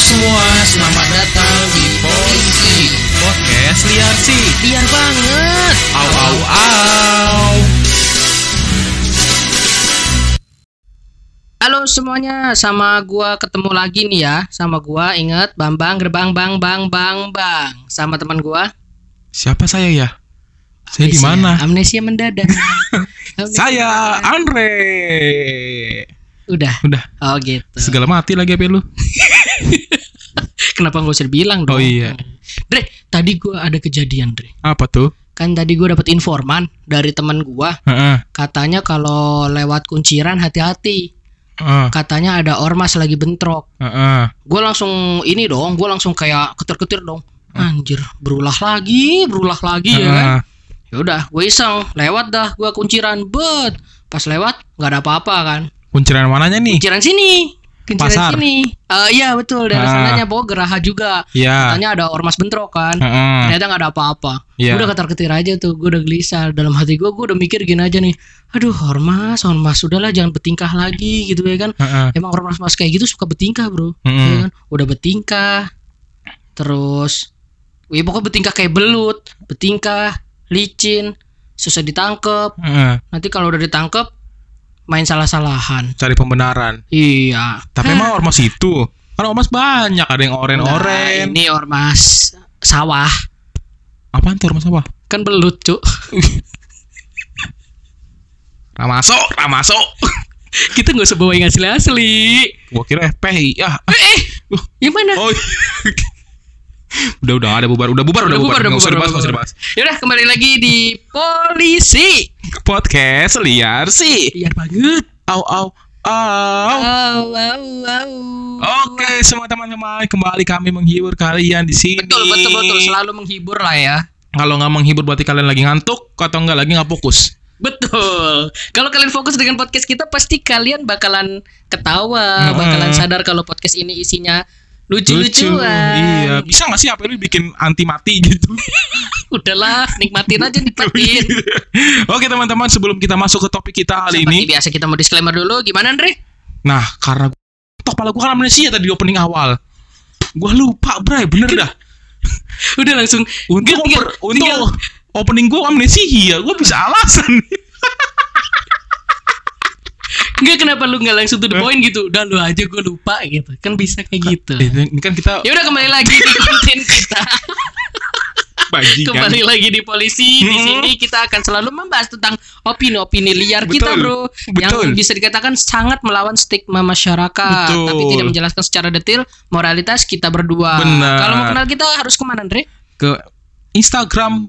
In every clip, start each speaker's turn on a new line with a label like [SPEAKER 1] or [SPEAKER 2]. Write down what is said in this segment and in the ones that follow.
[SPEAKER 1] semua, selamat datang di Polisi
[SPEAKER 2] Podcast liar sih.
[SPEAKER 1] Biar banget
[SPEAKER 2] Au au au.
[SPEAKER 1] Halo semuanya, sama gua ketemu lagi nih ya Sama gua inget Bambang Gerbang Bang Bang Bang Bang Sama teman gua
[SPEAKER 2] Siapa saya ya? Saya di mana?
[SPEAKER 1] Amnesia mendadak Amnesia
[SPEAKER 2] Saya
[SPEAKER 1] mendadak.
[SPEAKER 2] Andre.
[SPEAKER 1] Udah
[SPEAKER 2] Udah
[SPEAKER 1] Oh gitu
[SPEAKER 2] segala mati lagi apa lu?
[SPEAKER 1] Kenapa nggak usah bilang dong?
[SPEAKER 2] Oh, iya.
[SPEAKER 1] Dre, tadi gua ada kejadian Dre.
[SPEAKER 2] Apa tuh?
[SPEAKER 1] Kan tadi gua dapet informan dari teman gua.
[SPEAKER 2] Heeh.
[SPEAKER 1] Katanya kalau lewat kunciran hati-hati.
[SPEAKER 2] Heeh.
[SPEAKER 1] Katanya ada ormas lagi bentrok.
[SPEAKER 2] Heeh.
[SPEAKER 1] gue langsung ini dong gue langsung kayak ketir-ketir dong. Anjir berulah lagi berulah lagi ya kan? Ya udah gue iseng. Lewat dah gue kunciran bet. Pas lewat nggak ada apa-apa kan.
[SPEAKER 2] Kunciran mananya nih?
[SPEAKER 1] kunciran sini kunciran
[SPEAKER 2] Pasar.
[SPEAKER 1] sini. Eh, iya betul. Dari
[SPEAKER 2] Ah.
[SPEAKER 1] sananya pokoknya geraha juga.
[SPEAKER 2] Ya.
[SPEAKER 1] katanya ada ormas bentrok kan.
[SPEAKER 2] Heeh.
[SPEAKER 1] ternyata nggak ada apa-apa. Gue udah ketar-ketir aja tuh. Gue udah gelisah. Dalam hati gue gue udah mikir gini aja nih. Aduh ormas ormas. Sudahlah jangan bertingkah lagi gitu ya kan.
[SPEAKER 2] Heeh.
[SPEAKER 1] emang ormas ormas kayak gitu suka bertingkah bro.
[SPEAKER 2] Mm-mm.
[SPEAKER 1] ya kan? Udah bertingkah. Terus ya pokoknya bertingkah kayak belut. Bertingkah licin. Susah ditangkep.
[SPEAKER 2] Heeh.
[SPEAKER 1] nanti kalau udah ditangkep main salah-salahan
[SPEAKER 2] Cari pembenaran.
[SPEAKER 1] iya
[SPEAKER 2] Tapi emang ormas itu kan ormas banyak ada yang
[SPEAKER 1] Nah,
[SPEAKER 2] oren-oren.
[SPEAKER 1] ini ormas sawah
[SPEAKER 2] Apaan tuh ormas apa?
[SPEAKER 1] kan belut cuk
[SPEAKER 2] Ramaso, Ramaso.
[SPEAKER 1] kita nggak usah bawa yang asli asli
[SPEAKER 2] Gua kira FPI. Ya.
[SPEAKER 1] eh yang mana
[SPEAKER 2] Oh. udah udah ada bubar, udah bubar, udah, bubar. Usah dibahas, nggak usah dibahas.
[SPEAKER 1] Yaudah kembali lagi di polisi
[SPEAKER 2] Podcast liar sih.
[SPEAKER 1] biar banget
[SPEAKER 2] Au au au.
[SPEAKER 1] Au, au, au.
[SPEAKER 2] Oke, semua teman-teman, kembali kami menghibur kalian di sini.
[SPEAKER 1] Betul, betul, betul. Selalu menghibur lah ya.
[SPEAKER 2] Kalau nggak menghibur berarti kalian lagi ngantuk atau nggak lagi nggak fokus.
[SPEAKER 1] Betul. Kalau kalian fokus dengan podcast kita, pasti kalian bakalan ketawa, bakalan sadar kalau podcast ini isinya lucu-lucuan.
[SPEAKER 2] Iya, bisa nggak sih apa lu bikin anti mati gitu?
[SPEAKER 1] Udahlah, nikmatin aja, nikmatin.
[SPEAKER 2] Oke teman-teman, sebelum kita masuk ke topik kita kali
[SPEAKER 1] Seperti
[SPEAKER 2] ini,
[SPEAKER 1] biasa kita mau disclaimer dulu. Gimana, Andre?
[SPEAKER 2] nah karena tok pala gua kan amnesia tadi di opening awal. Gua lupa, Bray, bener dah.
[SPEAKER 1] Udah langsung.
[SPEAKER 2] Untuk
[SPEAKER 1] Tinggal-
[SPEAKER 2] untuk
[SPEAKER 1] tinggal-
[SPEAKER 2] opening gua amnesia, gua bisa alasan.
[SPEAKER 1] Enggak kenapa lu nggak langsung to the point gitu. Udah lu aja gue lupa gitu. Kan bisa kayak gitu.
[SPEAKER 2] Ini kan kita
[SPEAKER 1] Ya udah kembali lagi di konten kita.
[SPEAKER 2] bajingan.
[SPEAKER 1] Kembali lagi di polisi. Di
[SPEAKER 2] Hmm.
[SPEAKER 1] sini kita akan selalu membahas tentang opini-opini liar kita,
[SPEAKER 2] Betul.
[SPEAKER 1] Bro. Yang
[SPEAKER 2] Betul.
[SPEAKER 1] bisa dikatakan sangat melawan stigma masyarakat,
[SPEAKER 2] Betul.
[SPEAKER 1] tapi tidak menjelaskan secara detail moralitas kita berdua.
[SPEAKER 2] Benar.
[SPEAKER 1] Kalau mau kenal kita harus ke mana, Andre?
[SPEAKER 2] ke Instagram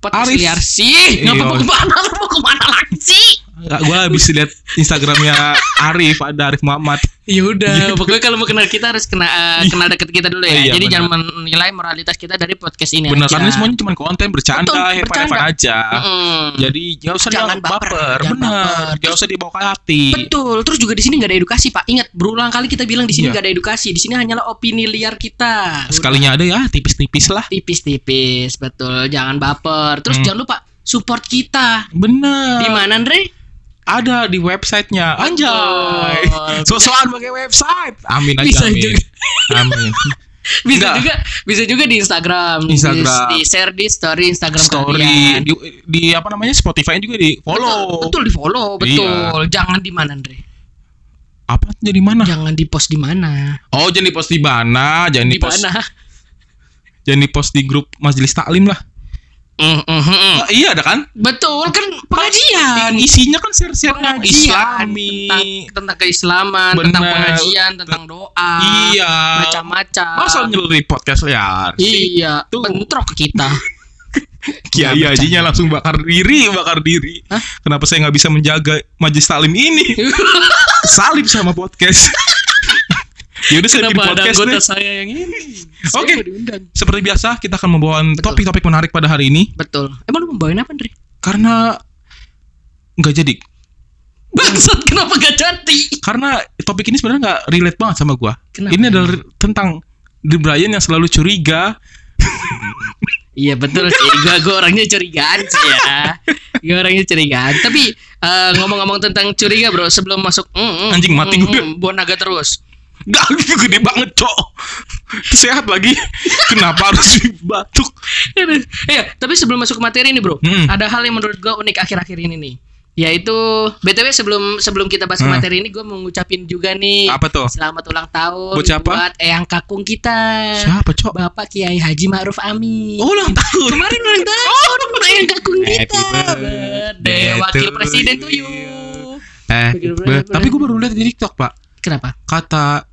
[SPEAKER 1] Podcast
[SPEAKER 2] Arif.
[SPEAKER 1] liar sih. Ngapa
[SPEAKER 2] Iya.
[SPEAKER 1] mau ke mana? Lu mau ke mana lagi sih?
[SPEAKER 2] Gue habis lihat Instagramnya Arif ada Arif Muhammad
[SPEAKER 1] Ya udah, pokoknya kalau mau kenal kita harus kena eh, kenal deket kita dulu ya.
[SPEAKER 2] Iya,
[SPEAKER 1] Jadi
[SPEAKER 2] benar.
[SPEAKER 1] jangan menilai moralitas kita dari podcast ini
[SPEAKER 2] benar karena semuanya cuma konten bercanda
[SPEAKER 1] Betul,
[SPEAKER 2] hepan hepan
[SPEAKER 1] bercanda.
[SPEAKER 2] aja
[SPEAKER 1] Mm-mm.
[SPEAKER 2] jadi nggak usah
[SPEAKER 1] Jangan
[SPEAKER 2] baper,
[SPEAKER 1] baper, jangan
[SPEAKER 2] benar
[SPEAKER 1] baper.
[SPEAKER 2] nggak usah dibawa ke hati
[SPEAKER 1] Betul. Terus juga di sini nggak ada edukasi, Pak. Ingat, berulang kali kita bilang di sini
[SPEAKER 2] Iya.
[SPEAKER 1] nggak ada edukasi. Di sini hanyalah opini liar kita.
[SPEAKER 2] sekalinya ada ya tipis-tipis lah
[SPEAKER 1] Tipis-tipis, betul. Jangan baper. Terus
[SPEAKER 2] Hmm.
[SPEAKER 1] jangan lupa support kita.
[SPEAKER 2] benar
[SPEAKER 1] Di mana, Andre?
[SPEAKER 2] Ada di websitenya anjay
[SPEAKER 1] Betul.
[SPEAKER 2] sosokan pakai website amin aja
[SPEAKER 1] Bisa
[SPEAKER 2] amin
[SPEAKER 1] juga.
[SPEAKER 2] amin
[SPEAKER 1] Bisa
[SPEAKER 2] Enggak.
[SPEAKER 1] juga, bisa juga di Instagram.
[SPEAKER 2] Instagram.
[SPEAKER 1] Di, di share di story Instagram
[SPEAKER 2] story
[SPEAKER 1] kalian.
[SPEAKER 2] di, di apa namanya Spotify juga di follow
[SPEAKER 1] Betul, betul di follow,
[SPEAKER 2] Iya.
[SPEAKER 1] betul. Jangan di mana, Andre?
[SPEAKER 2] apa jadi mana
[SPEAKER 1] Jangan di post di mana?
[SPEAKER 2] oh jangan di post di mana jangan di,
[SPEAKER 1] Di
[SPEAKER 2] post
[SPEAKER 1] mana?
[SPEAKER 2] jangan di post di grup majelis taklim lah
[SPEAKER 1] Mm, mm, mm,
[SPEAKER 2] iya ada kan
[SPEAKER 1] Betul kan pengajian.
[SPEAKER 2] isinya kan share-share
[SPEAKER 1] pengajian
[SPEAKER 2] islami
[SPEAKER 1] tentang, tentang keislaman,
[SPEAKER 2] Bener.
[SPEAKER 1] tentang pengajian, tentang doa,
[SPEAKER 2] iya
[SPEAKER 1] macam-macam.
[SPEAKER 2] masa nyeluri podcast liar sih
[SPEAKER 1] Iya,
[SPEAKER 2] Tuh.
[SPEAKER 1] bentrok ke kita.
[SPEAKER 2] kiai
[SPEAKER 1] Nggak
[SPEAKER 2] hajinya langsung bakar diri bakar diri
[SPEAKER 1] Hah?
[SPEAKER 2] kenapa saya nggak bisa menjaga majelis taklim ini salib sama podcast Saya bikin
[SPEAKER 1] Kenapa ada
[SPEAKER 2] podcast
[SPEAKER 1] anggota
[SPEAKER 2] deh.
[SPEAKER 1] saya yang ini?
[SPEAKER 2] Oke.
[SPEAKER 1] Diundang.
[SPEAKER 2] Seperti biasa kita akan membawa topik-topik menarik pada hari ini
[SPEAKER 1] Betul. Emang lu membawain apa, Andre?
[SPEAKER 2] karena nggak jadi.
[SPEAKER 1] Bangsat, kenapa gak jadi?
[SPEAKER 2] Karena topik ini sebenarnya nggak relate banget sama gua.
[SPEAKER 1] Kenapa?
[SPEAKER 2] Ini adalah tentang The Brian yang selalu curiga.
[SPEAKER 1] Iya betul sih. Gua, gua orangnya curigaan sih ya. Gua orangnya curigaan. Tapi eh, ngomong-ngomong tentang curiga bro, sebelum masuk mm, mm,
[SPEAKER 2] Anjing, mati
[SPEAKER 1] mm,
[SPEAKER 2] gua.
[SPEAKER 1] mm, buah naga terus.
[SPEAKER 2] Gak gitu gede banget cok Sehat lagi Kenapa harus batuk
[SPEAKER 1] Iya, tapi sebelum masuk ke materi ini, Bro,
[SPEAKER 2] Hmm.
[SPEAKER 1] ada hal yang menurut gua unik akhir-akhir ini nih. Yaitu BTW sebelum sebelum kita bahas
[SPEAKER 2] Hmm.
[SPEAKER 1] materi ini gua mau ngucapin juga nih
[SPEAKER 2] Apa tuh?
[SPEAKER 1] selamat ulang tahun
[SPEAKER 2] Buat siapa?
[SPEAKER 1] buat Eyang Kakung kita.
[SPEAKER 2] Siapa cok?
[SPEAKER 1] Bapak Kiai Haji Ma'ruf Amin.
[SPEAKER 2] Oh ulang tahun
[SPEAKER 1] Kemarin ulang tahun Eyang Kakung
[SPEAKER 2] Happy
[SPEAKER 1] kita.
[SPEAKER 2] birthday
[SPEAKER 1] Wakil presiden tuh you.
[SPEAKER 2] Eh, tapi gue baru lihat di TikTok pak
[SPEAKER 1] Kenapa?
[SPEAKER 2] kata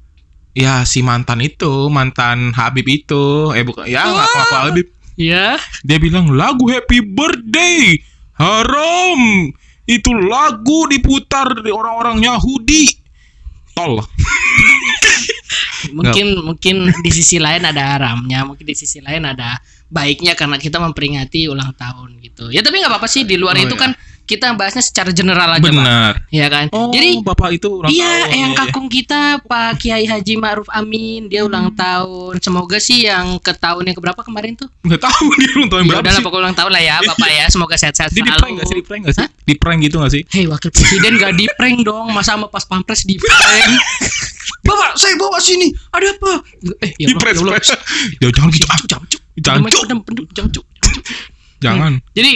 [SPEAKER 2] ya si mantan itu mantan Habib itu eh bukan ya ngaku ngaku Habib
[SPEAKER 1] Ya.
[SPEAKER 2] dia bilang lagu Happy Birthday haram itu lagu diputar di orang-orang Yahudi tol
[SPEAKER 1] Mungkin mungkin di sisi lain ada haramnya, mungkin di sisi lain ada baiknya karena kita memperingati ulang tahun gitu. Ya tapi nggak apa-apa sih di luar
[SPEAKER 2] Oh,
[SPEAKER 1] itu
[SPEAKER 2] ya.
[SPEAKER 1] kan kita bahasnya secara general aja, Pak.
[SPEAKER 2] benar
[SPEAKER 1] Ya kan?
[SPEAKER 2] oh
[SPEAKER 1] Jadi
[SPEAKER 2] bapak itu ulang
[SPEAKER 1] Iya,
[SPEAKER 2] tahun.
[SPEAKER 1] yang
[SPEAKER 2] Iya, iya.
[SPEAKER 1] kakung kita Pak Kiai Haji Ma'ruf Amin dia ulang tahun. Semoga sih yang ke tahun yang keberapa kemarin tuh?
[SPEAKER 2] nggak tahu dia ulang tahun
[SPEAKER 1] Ya
[SPEAKER 2] berapa
[SPEAKER 1] udahlah
[SPEAKER 2] sih
[SPEAKER 1] pokoknya ulang tahun lah ya, Bapak ya. Semoga sehat-sehat
[SPEAKER 2] dia di
[SPEAKER 1] selalu.
[SPEAKER 2] prank nggak sih di prank nggak sih
[SPEAKER 1] Hah?
[SPEAKER 2] di prank gitu nggak sih
[SPEAKER 1] Hei wakil presiden gak di prank dong Masa sama pas pampres di prank Bapak saya bawa sini Ada apa Eh ya
[SPEAKER 2] di
[SPEAKER 1] Allah,
[SPEAKER 2] prank
[SPEAKER 1] ya Allah.
[SPEAKER 2] jangan gitu.
[SPEAKER 1] Jangan, jangan, cuk.
[SPEAKER 2] Jangan, cuk.
[SPEAKER 1] jangan, cuk. Jangan,
[SPEAKER 2] jangan
[SPEAKER 1] Jadi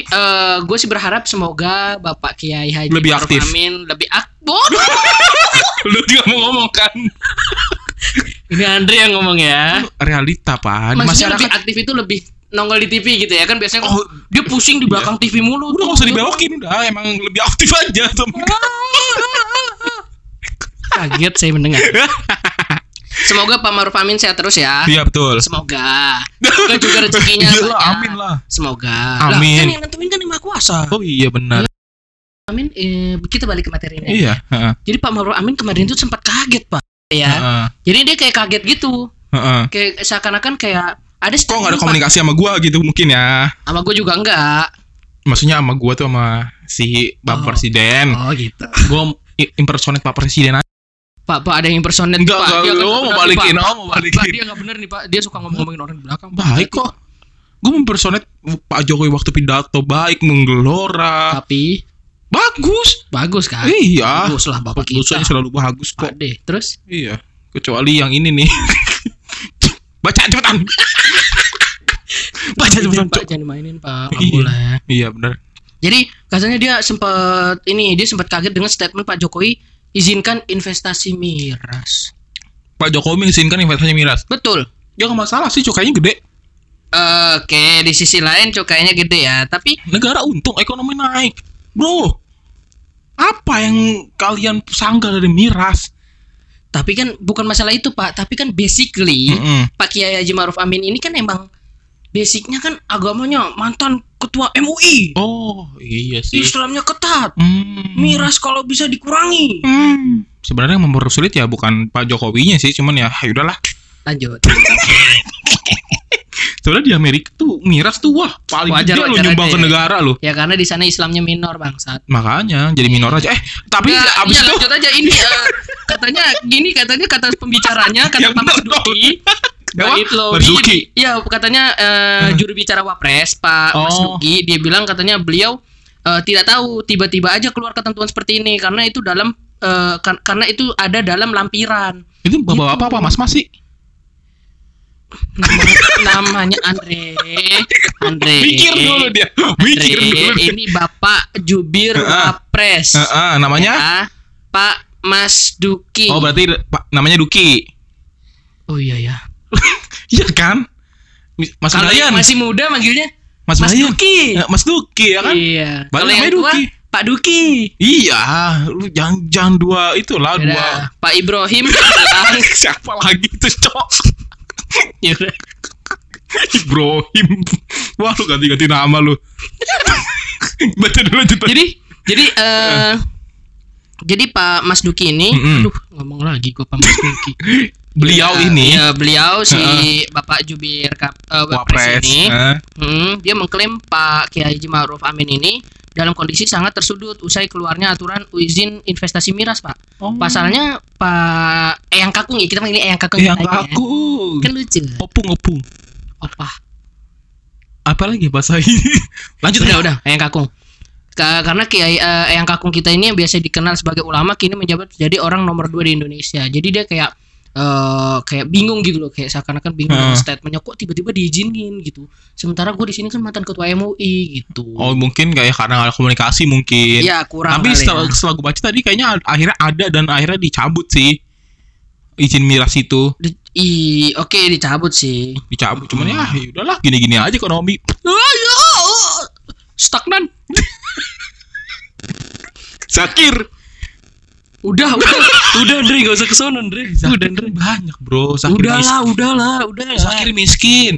[SPEAKER 1] gue sih berharap semoga Bapak Kiai Haji
[SPEAKER 2] Lebih
[SPEAKER 1] Ma'ruf
[SPEAKER 2] aktif.
[SPEAKER 1] Amin lebih aktif.
[SPEAKER 2] lu juga mau ngomong kan
[SPEAKER 1] Ini Andre yang ngomong ya.
[SPEAKER 2] realita pak masyarakat
[SPEAKER 1] lebih aktif itu lebih nongol di TV gitu ya kan biasanya
[SPEAKER 2] Oh,
[SPEAKER 1] dia pusing di belakang TV mulu.
[SPEAKER 2] udah nggak usah dibelokin udah emang lebih aktif aja
[SPEAKER 1] Kaget saya mendengar. Semoga Pak Ma'ruf Amin sehat terus ya.
[SPEAKER 2] iya betul
[SPEAKER 1] Semoga. Semoga juga rezekinya banyak.
[SPEAKER 2] amin lah
[SPEAKER 1] Semoga.
[SPEAKER 2] Amin.
[SPEAKER 1] Lah, kan yang nentuin kan yang Maha Kuasa.
[SPEAKER 2] oh iya benar
[SPEAKER 1] Amin. Eh, kita balik ke materi ini.
[SPEAKER 2] iya heeh,
[SPEAKER 1] Jadi Pak Ma'ruf Amin kemarin itu sempat kaget pak. Ya.
[SPEAKER 2] heeh,
[SPEAKER 1] Jadi dia kayak kaget gitu.
[SPEAKER 2] heeh.
[SPEAKER 1] Kayak seakan-akan kayak ada
[SPEAKER 2] kok nggak ada
[SPEAKER 1] Pak.
[SPEAKER 2] komunikasi sama gua gitu mungkin ya
[SPEAKER 1] Sama gue juga enggak.
[SPEAKER 2] maksudnya sama gua tuh sama si bapak
[SPEAKER 1] Oh.
[SPEAKER 2] presiden
[SPEAKER 1] Oh gitu.
[SPEAKER 2] gua i- impersonate pak presiden aja
[SPEAKER 1] Pak, Pak ada yang impersonate
[SPEAKER 2] Enggak,
[SPEAKER 1] Pak.
[SPEAKER 2] enggak,
[SPEAKER 1] Dia
[SPEAKER 2] lu
[SPEAKER 1] nggak
[SPEAKER 2] mau balikin, oh, mau balikin.
[SPEAKER 1] Pak, dia nggak bener nih Pak. Dia suka ngomong-ngomongin orang di belakang.
[SPEAKER 2] baik kok gua mempersonate Pak Jokowi waktu pidato baik menggelora
[SPEAKER 1] Tapi
[SPEAKER 2] bagus
[SPEAKER 1] bagus kan?
[SPEAKER 2] iya
[SPEAKER 1] Bagus lah Bapak kita.
[SPEAKER 2] selalu bagus kok
[SPEAKER 1] Pak deh. Terus
[SPEAKER 2] Iya, kecuali yang ini nih. Baca cepetan. Baca cepetan.
[SPEAKER 1] Pak jangan dimainin Pak.
[SPEAKER 2] Iya.
[SPEAKER 1] boleh.
[SPEAKER 2] Iya benar.
[SPEAKER 1] Jadi katanya dia sempat ini dia sempat kaget dengan statement Pak Jokowi izinkan investasi miras.
[SPEAKER 2] Pak Jokowi mengizinkan investasi miras.
[SPEAKER 1] Betul.
[SPEAKER 2] Ya nggak masalah sih, cukainya gede.
[SPEAKER 1] Oke, di sisi lain cukainya gede ya, tapi
[SPEAKER 2] Negara untung, ekonomi naik. Bro, apa yang kalian sanggah dari miras?
[SPEAKER 1] tapi kan bukan masalah itu Pak, tapi kan basically
[SPEAKER 2] Mm-mm.
[SPEAKER 1] Pak Kiai Haji Maruf Amin ini kan emang basicnya kan agamanya mantan ketua MUI.
[SPEAKER 2] Oh, iya sih.
[SPEAKER 1] Islamnya ketat.
[SPEAKER 2] Hmm.
[SPEAKER 1] Miras kalau bisa dikurangi.
[SPEAKER 2] Hmm. Sebenarnya yang mempersulit ya bukan Pak Jokowinya sih, cuman ya ya udahlah.
[SPEAKER 1] Lanjut.
[SPEAKER 2] Sebenarnya di Amerika tuh miras tuh wah paling
[SPEAKER 1] Wajar,
[SPEAKER 2] gede lo nyumbang
[SPEAKER 1] aja
[SPEAKER 2] ke
[SPEAKER 1] ya.
[SPEAKER 2] negara lo.
[SPEAKER 1] ya karena di sana Islamnya minor bangsat.
[SPEAKER 2] Makanya jadi minor aja. Eh, tapi
[SPEAKER 1] Nggak,
[SPEAKER 2] abis
[SPEAKER 1] iya,
[SPEAKER 2] itu
[SPEAKER 1] lanjut aja ini eh, katanya gini katanya kata pembicaranya kata
[SPEAKER 2] Yang
[SPEAKER 1] Pak
[SPEAKER 2] bener
[SPEAKER 1] Loh.
[SPEAKER 2] Marzuki.
[SPEAKER 1] Iya, katanya
[SPEAKER 2] Hmm.
[SPEAKER 1] juru bicara Wapres Pak
[SPEAKER 2] Oh.
[SPEAKER 1] Marzuki dia bilang katanya beliau eh, tidak tahu tiba-tiba aja keluar ketentuan seperti ini karena itu dalam eh, kan- karena itu ada dalam lampiran.
[SPEAKER 2] itu bawa apa apa mas mas sih?
[SPEAKER 1] Nama- namanya Andre. Andre.
[SPEAKER 2] Mikir dulu dia.
[SPEAKER 1] Andre,
[SPEAKER 2] Mikir dulu. dia.
[SPEAKER 1] ini Bapak Jubir. Wapres.
[SPEAKER 2] Heeh, namanya?
[SPEAKER 1] Ya, Pak Mas Duki.
[SPEAKER 2] Oh berarti Pak namanya Duki.
[SPEAKER 1] Oh iya ya.
[SPEAKER 2] Iya kan? Mas
[SPEAKER 1] Kalau masih muda manggilnya
[SPEAKER 2] Mas,
[SPEAKER 1] Mas. Duki.
[SPEAKER 2] Ya, Mas Duki ya kan?
[SPEAKER 1] Iya. Kalau yang tua
[SPEAKER 2] Duki.
[SPEAKER 1] Pak Duki.
[SPEAKER 2] Iya, lu jangan jangan dua itulah dua.
[SPEAKER 1] Yaudah, Pak Ibrahim
[SPEAKER 2] Siapa lagi itu cok?
[SPEAKER 1] Yaudah.
[SPEAKER 2] Ibrahim. Wah lu ganti-ganti nama lu. Baca dulu lanjut.
[SPEAKER 1] Jadi jadi eh jadi Pak Mas Duki ini,
[SPEAKER 2] Mm-mm.
[SPEAKER 1] aduh ngomong lagi gua Pak Mas Duki.
[SPEAKER 2] Beliau
[SPEAKER 1] Ya,
[SPEAKER 2] ini
[SPEAKER 1] ya, beliau si
[SPEAKER 2] Heeh.
[SPEAKER 1] Bapak Jubir Kap, eh, Wapres ini,
[SPEAKER 2] eh.
[SPEAKER 1] hmm, dia mengklaim Pak Kiai Haji Ma'ruf Amin ini dalam kondisi sangat tersudut usai keluarnya aturan izin investasi miras, Pak.
[SPEAKER 2] Oh.
[SPEAKER 1] Pasalnya Pak Eyang Kakung ya, kita panggilnya Eyang Kakung.
[SPEAKER 2] yang
[SPEAKER 1] aja ya.
[SPEAKER 2] aku
[SPEAKER 1] Kan lucu.
[SPEAKER 2] opung opung.
[SPEAKER 1] Apa?
[SPEAKER 2] Apa lagi bahasa ini? Lanjut
[SPEAKER 1] Udah,
[SPEAKER 2] ya.
[SPEAKER 1] udah, Eyang Kakung. Ka- karena Kiai eh, Eyang Kakung kita ini yang biasa dikenal sebagai ulama kini menjabat jadi orang nomor dua di Indonesia. Jadi dia kayak eh kayak bingung gitu loh kayak seakan-akan bingung dengan statementnya kok tiba-tiba diizinin gitu. Sementara gue di sini kan mantan ketua MUI gitu.
[SPEAKER 2] Oh mungkin kayak karena ada komunikasi mungkin.
[SPEAKER 1] ya kurang
[SPEAKER 2] Tapi setelah,
[SPEAKER 1] ya.
[SPEAKER 2] setelah gue baca tadi kayaknya akhirnya ada dan akhirnya dicabut sih. Izin miras itu.
[SPEAKER 1] Di- i oke dicabut sih.
[SPEAKER 2] Dicabut cuman
[SPEAKER 1] Hmm.
[SPEAKER 2] ya ya udahlah gini-gini aja ekonomi.
[SPEAKER 1] Ah, ya, ah, stagnan.
[SPEAKER 2] Sakir
[SPEAKER 1] udah udah. Udah Andre gak usah kesono Andre udah Andre
[SPEAKER 2] banyak bro. Sakir
[SPEAKER 1] udahlah
[SPEAKER 2] miskin.
[SPEAKER 1] udahlah udahlah
[SPEAKER 2] sakir miskin.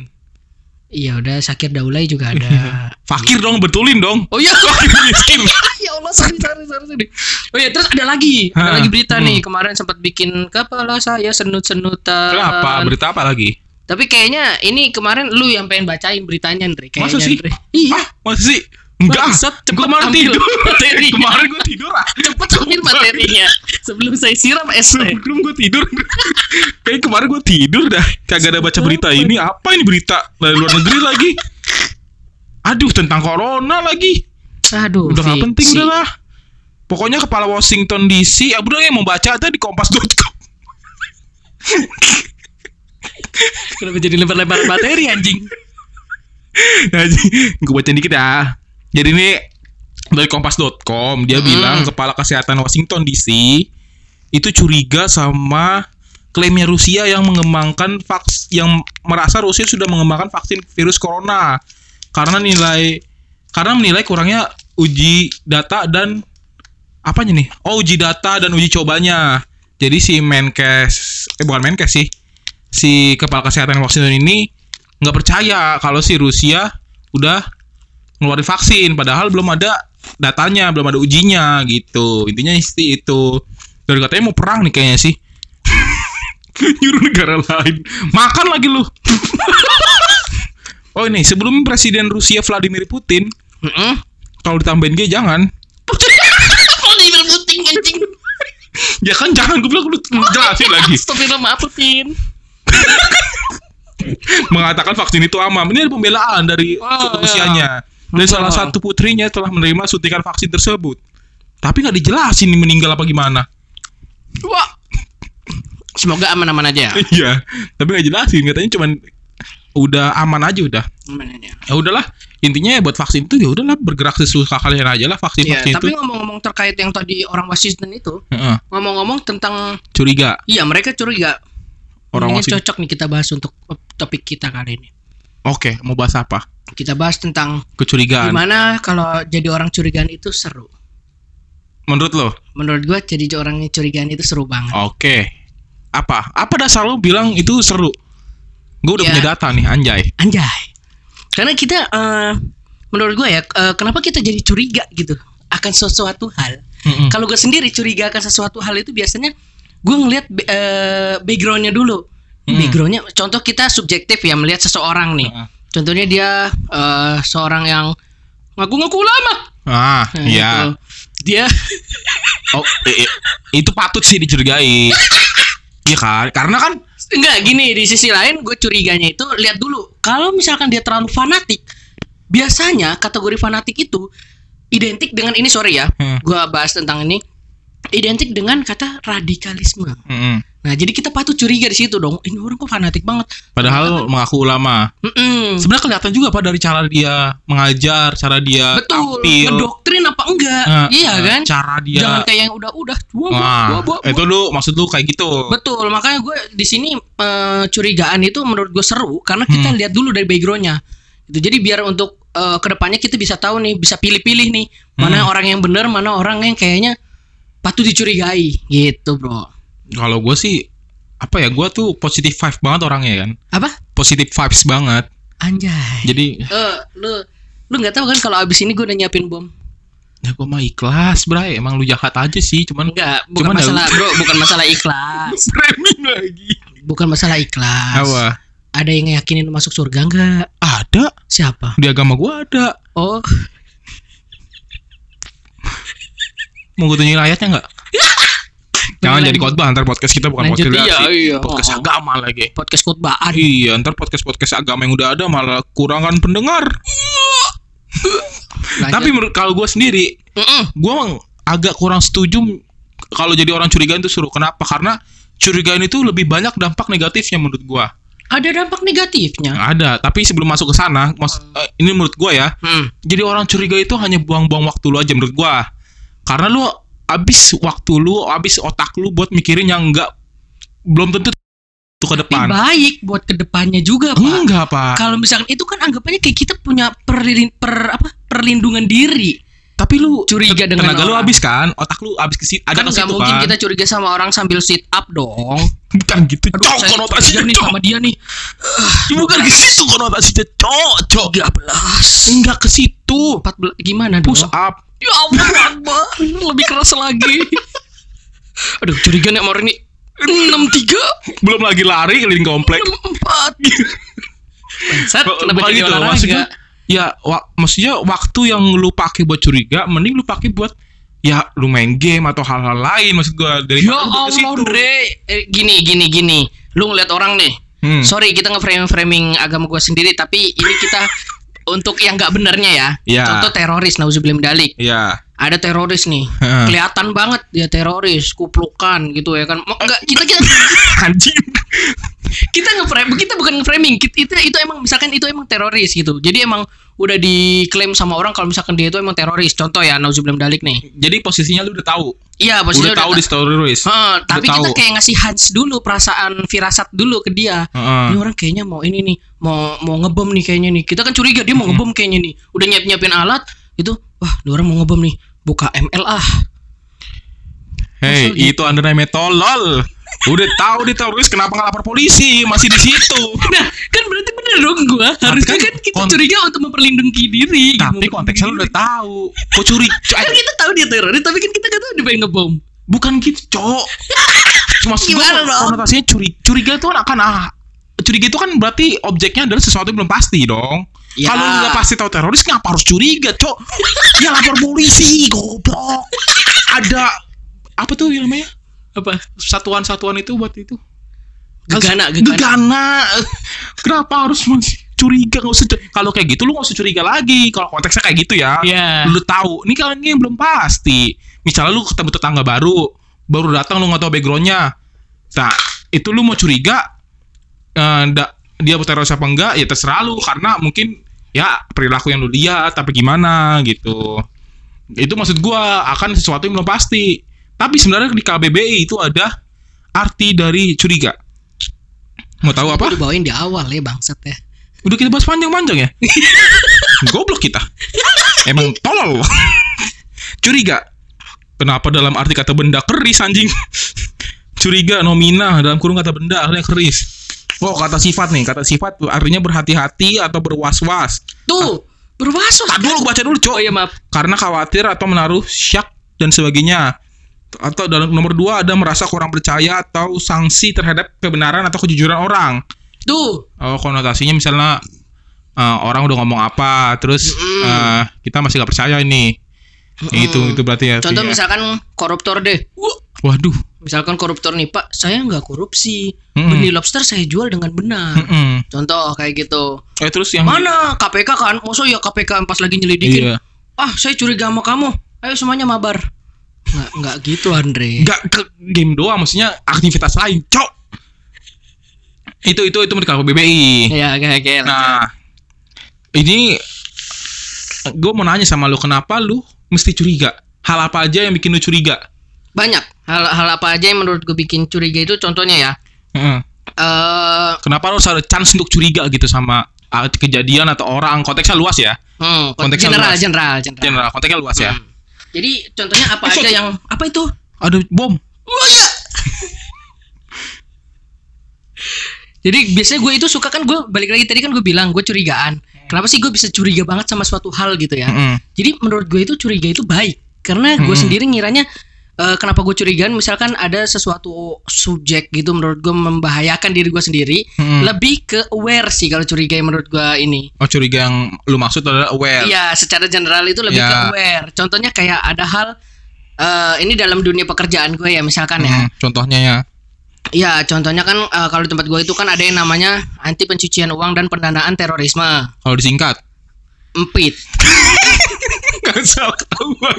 [SPEAKER 1] Iya udah. Sakir Daulay juga ada.
[SPEAKER 2] Fakir dong betulin dong.
[SPEAKER 1] Oh iya.
[SPEAKER 2] Fakir miskin.
[SPEAKER 1] Ya Allah sorry sorry sorry, sorry. oh ya terus ada lagi. Ada lagi berita
[SPEAKER 2] hmm.
[SPEAKER 1] nih kemarin sempat bikin kepala saya senut-senutan.
[SPEAKER 2] Kenapa? Berita apa lagi?
[SPEAKER 1] Tapi kayaknya ini kemarin lu yang pengen bacain beritanya Andre kayaknya
[SPEAKER 2] Masa sih?
[SPEAKER 1] Andre. iya
[SPEAKER 2] ah masa sih enggak.
[SPEAKER 1] Bangsat, cepet
[SPEAKER 2] kemarin
[SPEAKER 1] ambil
[SPEAKER 2] tidur.
[SPEAKER 1] materi.
[SPEAKER 2] kemarin gue tidur ah.
[SPEAKER 1] Cepet ambil materinya sebelum saya siram es teh.
[SPEAKER 2] Sebelum gue tidur. Kayak kemarin gue tidur dah. Kagak ada baca berita ini. apa ini berita? Dari luar negeri lagi. Aduh tentang corona lagi.
[SPEAKER 1] Aduh
[SPEAKER 2] udah gak penting udah lah. Pokoknya kepala Washington DC ya udah yang mau baca aja di kompas.com
[SPEAKER 1] kenapa jadi lempar-lempar materi anjing?
[SPEAKER 2] Gue baca dikit ya jadi ini dari kompas.com dia
[SPEAKER 1] Mm.
[SPEAKER 2] bilang kepala kesehatan Washington DC itu curiga sama klaimnya Rusia yang mengembangkan vaks yang merasa Rusia sudah mengembangkan vaksin virus corona karena nilai karena menilai kurangnya uji data dan apanya nih? Oh, uji data dan uji cobanya. Jadi si Menkes eh bukan Menkes sih. Si kepala kesehatan Washington ini nggak percaya kalau si Rusia udah ngeluarin vaksin padahal belum ada datanya, belum ada ujinya gitu. Intinya sih itu. Dan katanya mau perang nih kayaknya sih. Nyuruh negara lain. Makan lagi lu. oh ini sebelum Presiden Rusia Vladimir Putin
[SPEAKER 1] Heeh.
[SPEAKER 2] kalau ditambahin G jangan.
[SPEAKER 1] Di puting anjing
[SPEAKER 2] Ya kan jangan gue bilang lu jelasin lagi.
[SPEAKER 1] Astagfirullah maaf Putin
[SPEAKER 2] Mengatakan vaksin itu aman. Ini ada pembelaan dari
[SPEAKER 1] Oh,
[SPEAKER 2] Rusianya. Dan salah satu putrinya telah menerima suntikan vaksin tersebut. Tapi nggak dijelasin nih meninggal apa gimana.
[SPEAKER 1] Wah Semoga aman-aman aja
[SPEAKER 2] Iya, tapi nggak jelasin. Katanya cuman udah aman aja udah.
[SPEAKER 1] Aman aja
[SPEAKER 2] Ya udahlah. Intinya ya buat vaksin itu ya udahlah bergerak sesuka kalian aja lah vaksin
[SPEAKER 1] Iya,
[SPEAKER 2] vaksin itu.
[SPEAKER 1] tapi ngomong-ngomong terkait yang tadi orang Washington itu,
[SPEAKER 2] Heeh,
[SPEAKER 1] ngomong-ngomong tentang
[SPEAKER 2] curiga
[SPEAKER 1] iya mereka curiga.
[SPEAKER 2] orang
[SPEAKER 1] Ini
[SPEAKER 2] Washington.
[SPEAKER 1] cocok nih kita bahas untuk topik kita kali ini.
[SPEAKER 2] Oke, mau bahas apa?
[SPEAKER 1] Kita bahas tentang
[SPEAKER 2] Kecurigaan.
[SPEAKER 1] gimana kalau jadi orang curigaan itu seru.
[SPEAKER 2] Menurut lo?
[SPEAKER 1] Menurut gua jadi orang yang curigaan itu seru banget.
[SPEAKER 2] Oke. Apa? Apa dasar lo bilang itu seru? Gue udah
[SPEAKER 1] Ya.
[SPEAKER 2] punya data nih, anjay.
[SPEAKER 1] Anjay. Karena kita eh, menurut gua ya, eh, kenapa kita jadi curiga gitu akan sesuatu hal.
[SPEAKER 2] Mm-mm.
[SPEAKER 1] Kalau gue sendiri curiga akan sesuatu hal itu biasanya gue ngelihat eh, backgroundnya dulu.
[SPEAKER 2] Hmm.
[SPEAKER 1] Backgroundnya, contoh kita subjektif ya melihat seseorang nih.
[SPEAKER 2] Heeh.
[SPEAKER 1] Contohnya dia eh, seorang yang ngaku-ngaku ulama.
[SPEAKER 2] Ah,
[SPEAKER 1] Nah,
[SPEAKER 2] iya.
[SPEAKER 1] gitu. Dia
[SPEAKER 2] Oh, itu patut sih dicurigai. Iya kan? Karena kan
[SPEAKER 1] enggak gini di sisi lain gue curiganya itu lihat dulu kalau misalkan dia terlalu fanatik biasanya kategori fanatik itu identik dengan ini sorry ya
[SPEAKER 2] Hmm.
[SPEAKER 1] gue bahas tentang ini identik dengan kata radikalisme
[SPEAKER 2] mm-mm.
[SPEAKER 1] Nah jadi kita patut curiga di situ dong ini orang kok fanatik banget
[SPEAKER 2] padahal mengaku ulama.
[SPEAKER 1] Mm-mm.
[SPEAKER 2] Sebenarnya kelihatan juga Pak dari cara dia mengajar, cara dia
[SPEAKER 1] betul
[SPEAKER 2] tampil,
[SPEAKER 1] ngedoktrin apa enggak
[SPEAKER 2] eh,
[SPEAKER 1] iya
[SPEAKER 2] eh,
[SPEAKER 1] kan
[SPEAKER 2] Cara dia
[SPEAKER 1] jangan kayak yang udah-udah wah,
[SPEAKER 2] itu lu maksud lu kayak gitu.
[SPEAKER 1] Betul, makanya gue di sini eh, curigaan itu menurut gue seru karena kita
[SPEAKER 2] Hmm.
[SPEAKER 1] lihat dulu dari backgroundnya. Itu jadi biar untuk eh, ke depannya kita bisa tahu nih, bisa pilih-pilih nih mana
[SPEAKER 2] Hmm.
[SPEAKER 1] orang yang benar, mana orang yang kayaknya patut dicurigai, gitu bro.
[SPEAKER 2] Kalau gue sih apa ya? Gue tuh positif vibe banget orangnya kan.
[SPEAKER 1] Apa?
[SPEAKER 2] Positif vibes banget.
[SPEAKER 1] Anjay.
[SPEAKER 2] Jadi
[SPEAKER 1] Eh, lu lu nggak tahu kan kalau abis ini gue udah nyiapin bom?
[SPEAKER 2] ya gue mah ikhlas, bray. Emang lu jahat aja sih, cuman
[SPEAKER 1] Enggak, bukan
[SPEAKER 2] Cuman ya
[SPEAKER 1] masalah bro, bukan masalah ikhlas,
[SPEAKER 2] framing lagi.
[SPEAKER 1] bukan masalah ikhlas.
[SPEAKER 2] Apa?
[SPEAKER 1] Ada yang ngeyakinin lu masuk surga nggak?
[SPEAKER 2] Ada
[SPEAKER 1] Siapa?
[SPEAKER 2] di agama gue ada.
[SPEAKER 1] Oh,
[SPEAKER 2] Mau gue tunjukin ayatnya nggak? Jangan jadi khotbah antar podcast kita bukan
[SPEAKER 1] Lanjut,
[SPEAKER 2] podcast
[SPEAKER 1] iya, iya.
[SPEAKER 2] Podcast
[SPEAKER 1] Oh.
[SPEAKER 2] agama lagi.
[SPEAKER 1] podcast khotbahan.
[SPEAKER 2] Iya, ntar podcast-podcast agama yang udah ada malah kurangan pendengar.
[SPEAKER 1] Lanjut.
[SPEAKER 2] Tapi menurut kalau gue sendiri,
[SPEAKER 1] Mm-mm.
[SPEAKER 2] gue agak kurang setuju kalau jadi orang curigaan itu suruh. Kenapa? Karena curigaan itu lebih banyak dampak negatifnya menurut gua.
[SPEAKER 1] Ada dampak negatifnya.
[SPEAKER 2] Ada, tapi sebelum masuk ke sana, mas, eh, ini menurut gua ya.
[SPEAKER 1] Hmm.
[SPEAKER 2] Jadi orang curiga itu hanya buang-buang waktu lu aja menurut gua. Karena lu habis waktu lu, habis otak lu buat mikirin yang enggak belum tentu tuh ke
[SPEAKER 1] Tapi
[SPEAKER 2] depan.
[SPEAKER 1] baik buat ke depannya juga, Pak.
[SPEAKER 2] Enggak, Pak.
[SPEAKER 1] Kalau misalkan itu kan anggapannya kayak kita punya perlin, per apa perlindungan diri.
[SPEAKER 2] Tapi lu
[SPEAKER 1] Curiga dengan
[SPEAKER 2] tenaga lu
[SPEAKER 1] orang.
[SPEAKER 2] habis kan, otak lu habis ke situ, ada
[SPEAKER 1] kan
[SPEAKER 2] ke
[SPEAKER 1] nggak
[SPEAKER 2] situ
[SPEAKER 1] mungkin
[SPEAKER 2] kan.
[SPEAKER 1] kita curiga sama orang sambil sit up dong.
[SPEAKER 2] Bukan gitu,
[SPEAKER 1] Aduh,
[SPEAKER 2] cok, konotasinya
[SPEAKER 1] nih sama dia nih.
[SPEAKER 2] Bukan ke situ konotasinya, cok, cok.
[SPEAKER 1] 13
[SPEAKER 2] Enggak ke situ.
[SPEAKER 1] 14 gimana dong?
[SPEAKER 2] Push up.
[SPEAKER 1] Ya Allah, Akbar. lebih keras lagi. Aduh, curiga nih orang ini. 63
[SPEAKER 2] Belum lagi lari keliling komplek.
[SPEAKER 1] 64 Bangsat,
[SPEAKER 2] Bu-
[SPEAKER 1] kenapa jadi
[SPEAKER 2] gitu,
[SPEAKER 1] olahraga?
[SPEAKER 2] maksudnya ya wa- maksudnya waktu yang lu pakai buat curiga mending lu pakai buat ya lu main game atau hal-hal lain maksud gua dari
[SPEAKER 1] Ya Allah, Dre. Eh, gini, gini, gini. Lu ngeliat orang nih.
[SPEAKER 2] Hmm.
[SPEAKER 1] Sorry, kita nge-framing agama gua sendiri, tapi ini kita untuk yang nggak benernya ya.
[SPEAKER 2] Ya.
[SPEAKER 1] Contoh teroris, nauzubillah dalik.
[SPEAKER 2] ya
[SPEAKER 1] Ada teroris nih.
[SPEAKER 2] Heeh.
[SPEAKER 1] Kelihatan banget dia teroris, kuplukan gitu ya kan. Enggak, kita kita
[SPEAKER 2] anjing
[SPEAKER 1] kita nge-frame, kita bukan nge-framing. Kita, itu itu emang misalkan itu emang teroris gitu. Jadi emang udah diklaim sama orang kalau misalkan dia itu emang teroris. Contoh ya, nauzubillah dalik nih.
[SPEAKER 2] jadi posisinya lu udah tahu
[SPEAKER 1] Iya,
[SPEAKER 2] udah
[SPEAKER 1] posisinya
[SPEAKER 2] tahu di stories
[SPEAKER 1] Heeh, tapi
[SPEAKER 2] tahu.
[SPEAKER 1] kita kayak ngasih hunch dulu perasaan firasat dulu ke dia.
[SPEAKER 2] Heeh.
[SPEAKER 1] Ini orang kayaknya mau ini nih, mau mau ngebom nih kayaknya nih. Kita kan curiga dia mau ngebom kayaknya nih. Udah nyiap nyiapin alat itu, wah, dia orang mau ngebom nih. Buka ML ah.
[SPEAKER 2] Hei, itu anda namanya tolol. Udah tahu di teroris kenapa nggak lapor polisi? Masih di situ.
[SPEAKER 1] Nah, kan berarti bener dong gua. Harusnya
[SPEAKER 2] kan
[SPEAKER 1] kan kita
[SPEAKER 2] kon-
[SPEAKER 1] curiga untuk memperlindungi diri. gitu,
[SPEAKER 2] Tapi konteksnya lu udah tahu. Kok curi?
[SPEAKER 1] Kan kita tahu dia teroris, tapi kan kita nggak tahu dia pengen ngebom.
[SPEAKER 2] Bukan gitu, cok. Maksud gua,
[SPEAKER 1] Gimana dong?
[SPEAKER 2] konotasinya curi, curiga itu kan akan ah, curiga itu kan berarti objeknya adalah sesuatu yang belum pasti dong.
[SPEAKER 1] Ya.
[SPEAKER 2] Kalau lu nggak pasti tahu teroris, ngapa harus curiga, cok? ya lapor polisi, goblok. Ada apa tuh namanya?
[SPEAKER 1] Apa?
[SPEAKER 2] Satuan-satuan itu buat itu.
[SPEAKER 1] Gegana, gegana.
[SPEAKER 2] Gegana. Kenapa harus masih curiga nggak usah kalau kayak gitu lu nggak usah curiga lagi kalau konteksnya kayak gitu ya
[SPEAKER 1] Iya.
[SPEAKER 2] lu tahu ini kalian ini belum pasti misalnya lu ketemu tetangga baru baru datang lu nggak tahu backgroundnya nah itu lu mau curiga eh, ndak- dia teroris apa enggak ya terserah lu karena mungkin ya perilaku yang lu lihat tapi gimana gitu itu maksud gua akan sesuatu yang belum pasti tapi sebenarnya di KBBI itu ada arti dari curiga mau tahu apa
[SPEAKER 1] dibawain di awal ya bangsat ya.
[SPEAKER 2] Udah kita bahas panjang-panjang ya? Goblok kita. Emang tolol. Curiga. Kenapa dalam arti kata benda keris anjing? Curiga nomina dalam kurung kata benda artinya keris. Oh, kata sifat nih. Kata sifat artinya berhati-hati atau berwas-was.
[SPEAKER 1] Tuh, berwaso.
[SPEAKER 2] Tak dulu baca dulu, Cok.
[SPEAKER 1] Oh iya maaf.
[SPEAKER 2] Karena khawatir atau menaruh syak dan sebagainya. Atau dalam nomor dua ada merasa kurang percaya atau sanksi terhadap kebenaran atau kejujuran orang.
[SPEAKER 1] Tuh,
[SPEAKER 2] Oh konotasinya misalnya eh, orang udah ngomong apa, terus
[SPEAKER 1] Mm-mm.
[SPEAKER 2] eh, kita masih gak percaya ini. Itu itu berarti ya.
[SPEAKER 1] contoh
[SPEAKER 2] artinya.
[SPEAKER 1] misalkan koruptor deh.
[SPEAKER 2] Waduh.
[SPEAKER 1] misalkan koruptor nih Pak, saya nggak korupsi.
[SPEAKER 2] Mm-mm.
[SPEAKER 1] Benih lobster saya jual dengan benar.
[SPEAKER 2] Mm-mm.
[SPEAKER 1] Contoh kayak gitu.
[SPEAKER 2] Eh terus yang
[SPEAKER 1] Mana KPK kan? Maksud ya KPK pas lagi nyelidikin.
[SPEAKER 2] Iya.
[SPEAKER 1] Ah, saya curiga sama kamu. Ayo semuanya mabar. Nggak, nggak gitu Andre.
[SPEAKER 2] Gak ke game doang, maksudnya aktivitas lain, cok. Itu itu itu mereka KBBI.
[SPEAKER 1] Ya, kayak kayak.
[SPEAKER 2] Nah, ini gue mau nanya sama lu, kenapa lu mesti curiga? Hal apa aja yang bikin lu curiga?
[SPEAKER 1] Banyak hal-hal apa aja yang menurut gue bikin curiga itu contohnya ya.
[SPEAKER 2] Heeh.
[SPEAKER 1] Eh,
[SPEAKER 2] Kenapa lu harus ada chance untuk curiga gitu sama ah, kejadian atau orang? Konteksnya luas ya.
[SPEAKER 1] hmm,
[SPEAKER 2] Konteksnya
[SPEAKER 1] general,
[SPEAKER 2] luas.
[SPEAKER 1] general, general,
[SPEAKER 2] General, konteksnya luas ya.
[SPEAKER 1] Hmm. Jadi contohnya apa aja yang apa itu?
[SPEAKER 2] Ada bom.
[SPEAKER 1] Oh iya. Jadi biasanya gue itu suka kan gue balik lagi tadi kan gue bilang gue curigaan. Kenapa sih gue bisa curiga banget sama suatu hal gitu ya? Jadi menurut gue itu curiga itu baik karena gue
[SPEAKER 2] Mm-mm.
[SPEAKER 1] sendiri ngiranya eh, kenapa gue curigaan misalkan ada sesuatu subjek gitu menurut gue membahayakan diri gue sendiri
[SPEAKER 2] Mm-mm.
[SPEAKER 1] lebih ke aware sih kalau curiga yang menurut gue ini.
[SPEAKER 2] Oh curiga yang lu maksud adalah aware.
[SPEAKER 1] Iya, secara general itu lebih
[SPEAKER 2] Ya.
[SPEAKER 1] ke aware. Contohnya kayak ada hal eh, ini dalam dunia pekerjaan gue ya misalkan ya.
[SPEAKER 2] Mm, contohnya ya.
[SPEAKER 1] Ya, contohnya kan eh, kalau di tempat gue itu kan ada yang namanya anti pencucian uang dan pendanaan terorisme.
[SPEAKER 2] Kalau disingkat.
[SPEAKER 1] Empit.
[SPEAKER 2] Gak salah ketahuan.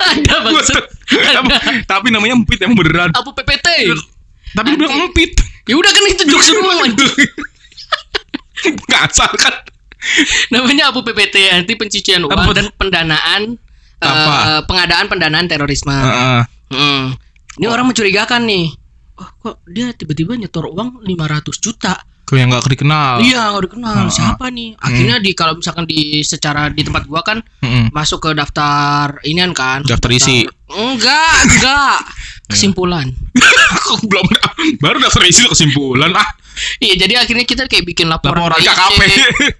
[SPEAKER 1] ada maksud.
[SPEAKER 2] Tapi- Tapi namanya empit emang beneran.
[SPEAKER 1] Apa PPT?
[SPEAKER 2] Tapi dia bilang empit.
[SPEAKER 1] Ya udah kan itu jokes doang anjing.
[SPEAKER 2] Ngasal kan.
[SPEAKER 1] Namanya APU PPT anti pencucian uang
[SPEAKER 2] Apa?
[SPEAKER 1] dan pendanaan eh,
[SPEAKER 2] Apa?
[SPEAKER 1] pengadaan pendanaan terorisme.
[SPEAKER 2] Heeh.
[SPEAKER 1] Hmm. Ini orang mencurigakan nih. Oh, kok dia tiba-tiba nyetor uang 500 juta?
[SPEAKER 2] Kau yang nggak dikenal.
[SPEAKER 1] Iya, nggak dikenal.
[SPEAKER 2] Ah,
[SPEAKER 1] Siapa nih? Akhirnya di kalau misalkan di secara di tempat gua kan
[SPEAKER 2] Mm-mm.
[SPEAKER 1] masuk ke daftar inian kan.
[SPEAKER 2] Daftar isi.
[SPEAKER 1] Enggak, enggak. Kesimpulan.
[SPEAKER 2] Aku belum baru daftar isi kesimpulan ah.
[SPEAKER 1] Iya, jadi akhirnya kita kayak bikin laporan,
[SPEAKER 2] Laporan. KKP.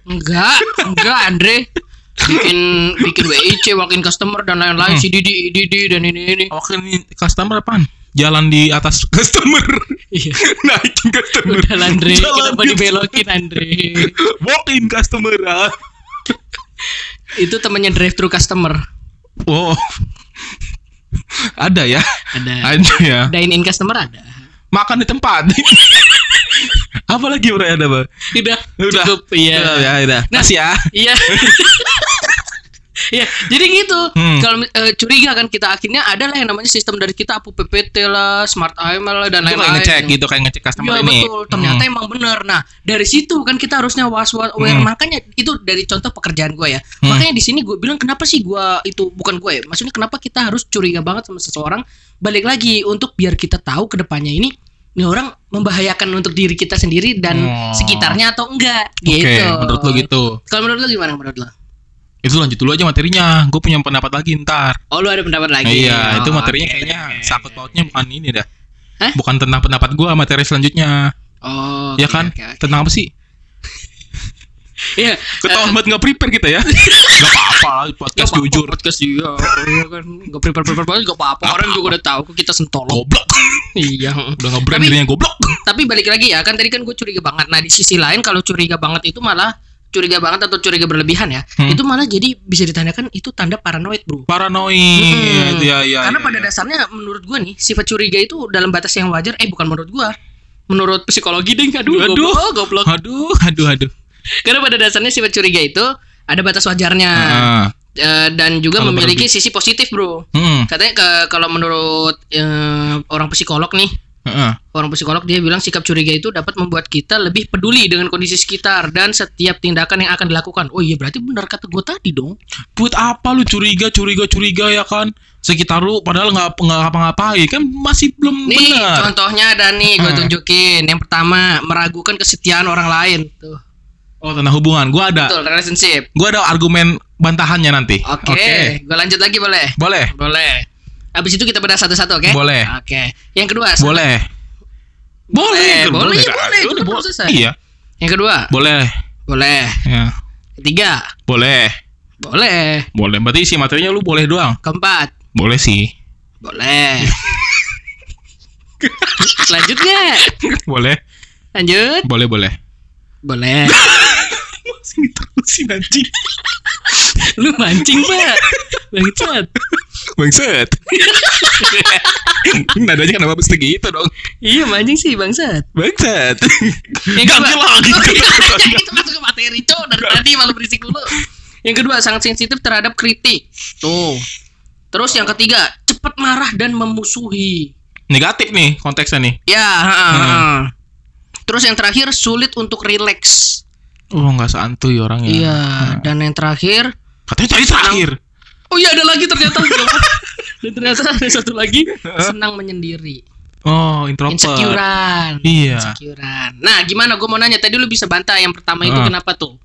[SPEAKER 1] Enggak, enggak Andre. Bikin bikin WIC, walk-in customer dan lain-lain,
[SPEAKER 2] Hmm.
[SPEAKER 1] CDD, IDD dan ini ini.
[SPEAKER 2] Ini customer apaan? Jalan di atas customer.
[SPEAKER 1] Iya.
[SPEAKER 2] Naikin customer.
[SPEAKER 1] Udah Andre,
[SPEAKER 2] Jalan
[SPEAKER 1] kenapa
[SPEAKER 2] di-
[SPEAKER 1] dibelokin Andre?
[SPEAKER 2] Walk in customer. ah.
[SPEAKER 1] Itu temannya drive thru customer.
[SPEAKER 2] Oh. Ada ya?
[SPEAKER 1] Ada.
[SPEAKER 2] Ada ya.
[SPEAKER 1] Dine in customer ada.
[SPEAKER 2] Makan di tempat. Apa lagi bro ada bang?
[SPEAKER 1] Udah,
[SPEAKER 2] Udah.
[SPEAKER 1] cukup. Iya.
[SPEAKER 2] Udah, ya, udah.
[SPEAKER 1] Nah.
[SPEAKER 2] Ya.
[SPEAKER 1] Iya. Iya, jadi gitu.
[SPEAKER 2] Hmm.
[SPEAKER 1] Kalau eh, curiga kan kita akhirnya ada lah yang namanya sistem dari kita APU PPT lah, Smart AML lah dan
[SPEAKER 2] Itu kayak
[SPEAKER 1] lain-lain.
[SPEAKER 2] ngecek gitu, kayak ngecek customer
[SPEAKER 1] Iya
[SPEAKER 2] ini.
[SPEAKER 1] betul, ternyata
[SPEAKER 2] Hmm.
[SPEAKER 1] emang bener. Nah dari situ kan kita harusnya was was aware.
[SPEAKER 2] Hmm.
[SPEAKER 1] Makanya itu dari contoh pekerjaan gue ya.
[SPEAKER 2] Hmm.
[SPEAKER 1] Makanya di sini gue bilang kenapa sih gue itu bukan gue ya. Maksudnya kenapa kita harus curiga banget sama seseorang. Balik lagi untuk biar kita tahu ke depannya ini ini orang membahayakan untuk diri kita sendiri dan
[SPEAKER 2] Oh.
[SPEAKER 1] sekitarnya atau enggak
[SPEAKER 2] Oke,
[SPEAKER 1] gitu.
[SPEAKER 2] menurut lo gitu.
[SPEAKER 1] Kalau menurut lo gimana menurut lo?
[SPEAKER 2] Itu lanjut dulu aja materinya. Gue punya pendapat lagi ntar.
[SPEAKER 1] Oh lu ada pendapat lagi?
[SPEAKER 2] iya,
[SPEAKER 1] Oh,
[SPEAKER 2] itu materinya
[SPEAKER 1] oke,
[SPEAKER 2] kayaknya
[SPEAKER 1] oke.
[SPEAKER 2] sakut pautnya bukan ini dah.
[SPEAKER 1] Hah?
[SPEAKER 2] Bukan tentang pendapat gue materi selanjutnya.
[SPEAKER 1] Oh,
[SPEAKER 2] ya
[SPEAKER 1] oke,
[SPEAKER 2] kan?
[SPEAKER 1] oke, oke.
[SPEAKER 2] Tentang apa sih?
[SPEAKER 1] Iya.
[SPEAKER 2] Ketahuan banget nggak prepare kita ya. Gak apa-apa lah podcast
[SPEAKER 1] Nggak apa-apa,
[SPEAKER 2] jujur.
[SPEAKER 1] Podcast juga. Iya kan. Enggak prepare prepare banget enggak apa-apa. Orang juga udah tahu kok kita sentolong.
[SPEAKER 2] Goblok.
[SPEAKER 1] Iya.
[SPEAKER 2] Udah nge-brand
[SPEAKER 1] Tapi-
[SPEAKER 2] dirinya goblok.
[SPEAKER 1] Tapi balik lagi ya, kan tadi kan gue curiga banget. Nah, di sisi lain kalau curiga banget itu malah curiga banget atau curiga berlebihan ya.
[SPEAKER 2] Hmm.
[SPEAKER 1] Itu malah jadi bisa ditandakan itu tanda paranoid, Bro.
[SPEAKER 2] Paranoid.
[SPEAKER 1] Hmm.
[SPEAKER 2] Iya, iya.
[SPEAKER 1] Karena
[SPEAKER 2] iya,
[SPEAKER 1] pada
[SPEAKER 2] iya.
[SPEAKER 1] dasarnya menurut gue nih, sifat curiga itu dalam batas yang wajar. Eh, bukan menurut gue. Menurut psikologi deh, aduh,
[SPEAKER 2] Aduh.
[SPEAKER 1] goblok, goblok.
[SPEAKER 2] Aduh, aduh, aduh.
[SPEAKER 1] Karena pada dasarnya sifat curiga itu ada batas wajarnya.
[SPEAKER 2] Ah.
[SPEAKER 1] Eh, dan juga
[SPEAKER 2] Kalau
[SPEAKER 1] memiliki sisi positif, Bro.
[SPEAKER 2] Hmm.
[SPEAKER 1] Katanya ke, kalau menurut eh, orang psikolog nih,
[SPEAKER 2] Heeh.
[SPEAKER 1] orang psikolog dia bilang sikap curiga itu dapat membuat kita lebih peduli dengan kondisi sekitar dan setiap tindakan yang akan dilakukan. Oh iya berarti benar kata gue tadi dong.
[SPEAKER 2] Buat apa lu curiga, curiga, curiga ya kan? Sekitar lu padahal nggak nggak ngapa-ngapain kan masih belum
[SPEAKER 1] Nih
[SPEAKER 2] benar.
[SPEAKER 1] contohnya ada nih gue tunjukin. Yang pertama meragukan kesetiaan orang lain. Tuh.
[SPEAKER 2] Oh tentang hubungan, gua ada,
[SPEAKER 1] Betul relationship.
[SPEAKER 2] gua ada argumen bantahannya nanti.
[SPEAKER 1] Oke. Gue lanjut lagi boleh?
[SPEAKER 2] Boleh,
[SPEAKER 1] Boleh. Habis itu kita bedah satu-satu oke?
[SPEAKER 2] Boleh.
[SPEAKER 1] Oke. Yang kedua.
[SPEAKER 2] boleh.
[SPEAKER 1] Boleh,
[SPEAKER 2] kan?
[SPEAKER 1] boleh,
[SPEAKER 2] kan?
[SPEAKER 1] boleh,
[SPEAKER 2] Udah, boleh.
[SPEAKER 1] selesai.
[SPEAKER 2] Iya,
[SPEAKER 1] Yang kedua.
[SPEAKER 2] boleh.
[SPEAKER 1] Boleh.
[SPEAKER 2] Ya,
[SPEAKER 1] Ketiga.
[SPEAKER 2] boleh.
[SPEAKER 1] Boleh.
[SPEAKER 2] Boleh. Berarti isi materinya lu boleh doang.
[SPEAKER 1] Keempat.
[SPEAKER 2] Boleh sih.
[SPEAKER 1] Boleh. Lanjut nggak?
[SPEAKER 2] boleh.
[SPEAKER 1] Lanjut.
[SPEAKER 2] Boleh, boleh.
[SPEAKER 1] Boleh.
[SPEAKER 2] Masih diterusin anjing.
[SPEAKER 1] Lu mancing, Pak. Bangsat.
[SPEAKER 2] Bangset. Nadanya kenapa mesti gitu dong?
[SPEAKER 1] Iya, mancing sih, bangsat.
[SPEAKER 2] Bangset.
[SPEAKER 1] Yang kedua-
[SPEAKER 2] lagi.
[SPEAKER 1] Oh, iya, itu masuk ke materi, Cok. Dari tadi malu berisik dulu. Yang kedua, sangat sensitif terhadap kritik. Tuh. Terus yang ketiga, cepat marah dan memusuhi.
[SPEAKER 2] Negatif nih konteksnya nih.
[SPEAKER 1] Ya, ha-ha,
[SPEAKER 2] Hmm.
[SPEAKER 1] ha-ha. Terus yang terakhir, sulit untuk rileks.
[SPEAKER 2] Oh, nggak santuy orangnya.
[SPEAKER 1] Iya, dan yang terakhir,
[SPEAKER 2] Katanya tadi terakhir.
[SPEAKER 1] Oh iya ada lagi ternyata. Dan ternyata ada satu lagi senang menyendiri.
[SPEAKER 2] Oh, introvert.
[SPEAKER 1] Insecurean.
[SPEAKER 2] Iya.
[SPEAKER 1] Insecurean. Nah, gimana gue mau nanya tadi lu bisa bantah yang pertama itu kenapa tuh?